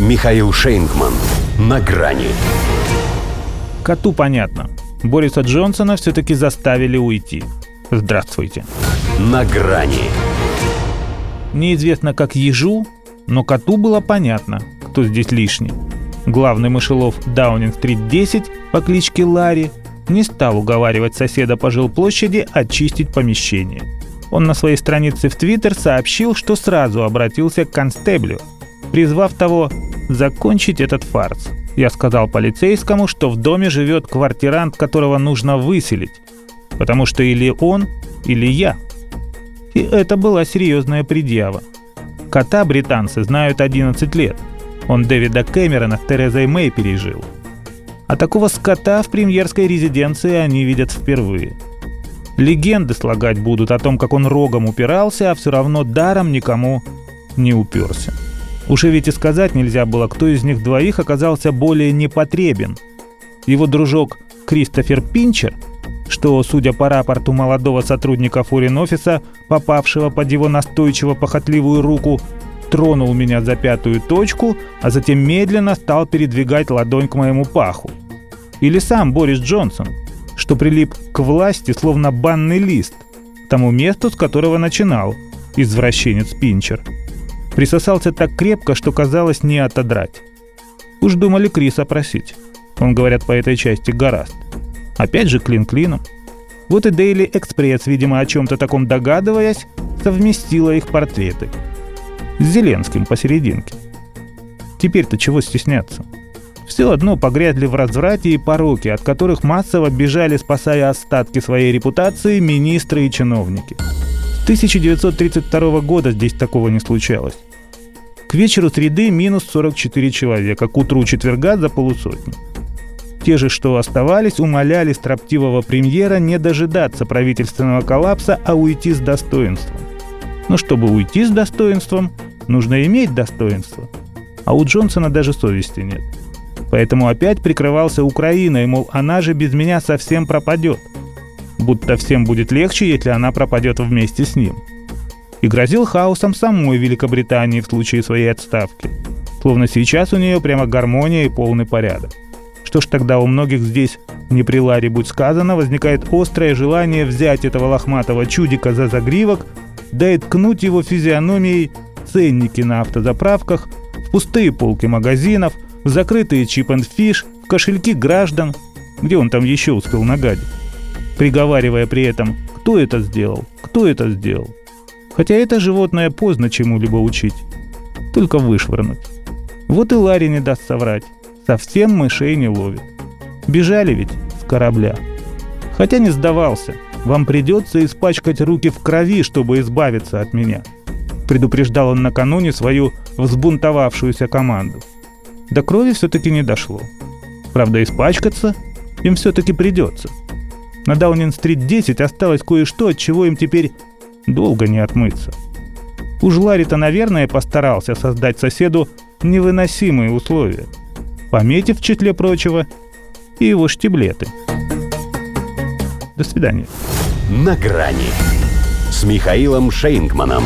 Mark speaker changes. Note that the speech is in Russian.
Speaker 1: Михаил Шейнгман. На грани.
Speaker 2: Коту понятно. Бориса Джонсона все-таки заставили уйти. Здравствуйте.
Speaker 1: На грани.
Speaker 2: Неизвестно как ежу, но коту было понятно, кто здесь лишний. Главный мышелов Даунинг-стрит 10 по кличке Ларри не стал уговаривать соседа по жилплощади очистить помещение. Он на своей странице в Твиттер сообщил, что сразу обратился к констеблю, призвав того закончить этот фарс. Я сказал полицейскому, что в доме живет квартирант, которого нужно выселить, потому что или он, или я. И это была серьезная предъява. Кота британцы знают 11 лет. Он Дэвида Кэмерона с Терезой Мэй пережил. А такого скота в премьерской резиденции они видят впервые. Легенды слагать будут о том, как он рогом упирался, а все равно даром никому не уперся. Уж и ведь и сказать нельзя было, кто из них двоих оказался более непотребен. Его дружок Кристофер Пинчер, что, судя по рапорту молодого сотрудника форин-офиса, попавшего под его настойчиво похотливую руку, тронул меня за пятую точку, а затем медленно стал передвигать ладонь к моему паху. Или сам Борис Джонсон, что прилип к власти словно банный лист, тому месту, с которого начинал извращенец Пинчер – Присосался так крепко, что казалось не отодрать. Уж думали Криса просить. Он, говорят, по этой части гораст. Опять же клин клином. Вот и Daily Express, видимо, о чем-то таком догадываясь, совместила их портреты. С Зеленским посерединке. Теперь-то чего стесняться? Все одно погрязли в разврате и пороке, от которых массово бежали, спасая остатки своей репутации, министры и чиновники. 1932 года здесь такого не случалось. К вечеру среды минус 44 человека, к утру четверга за полусотню. Те же, что оставались, умоляли строптивого премьера не дожидаться правительственного коллапса, а уйти с достоинством. Но чтобы уйти с достоинством, нужно иметь достоинство. А у Джонсона даже совести нет. Поэтому опять прикрывался Украиной, мол, она же без меня совсем пропадет – будто всем будет легче, если она пропадет вместе с ним. И грозил хаосом самой Великобритании в случае своей отставки. Словно сейчас у нее прямо гармония и полный порядок. Что ж тогда у многих здесь, не при Ларри будь сказано, возникает острое желание взять этого лохматого чудика за загривок, да и ткнуть его физиономией ценники на автозаправках, в пустые полки магазинов, в закрытые chip-and-fish, в кошельки граждан, где он там еще успел нагадить приговаривая при этом «Кто это сделал? Кто это сделал?» Хотя это животное поздно чему-либо учить. Только вышвырнуть. Вот и Ларри не даст соврать. Совсем мышей не ловит. Бежали ведь с корабля. Хотя не сдавался. Вам придется испачкать руки в крови, чтобы избавиться от меня. Предупреждал он накануне свою взбунтовавшуюся команду. До крови все-таки не дошло. Правда, испачкаться им все-таки придется – на Даунинг-стрит 10 осталось кое-что, от чего им теперь долго не отмыться. Уж Ларри-то, наверное, постарался создать соседу невыносимые условия, пометив в числе прочего и его штиблеты. До свидания.
Speaker 1: На грани с Михаилом Шейнгманом.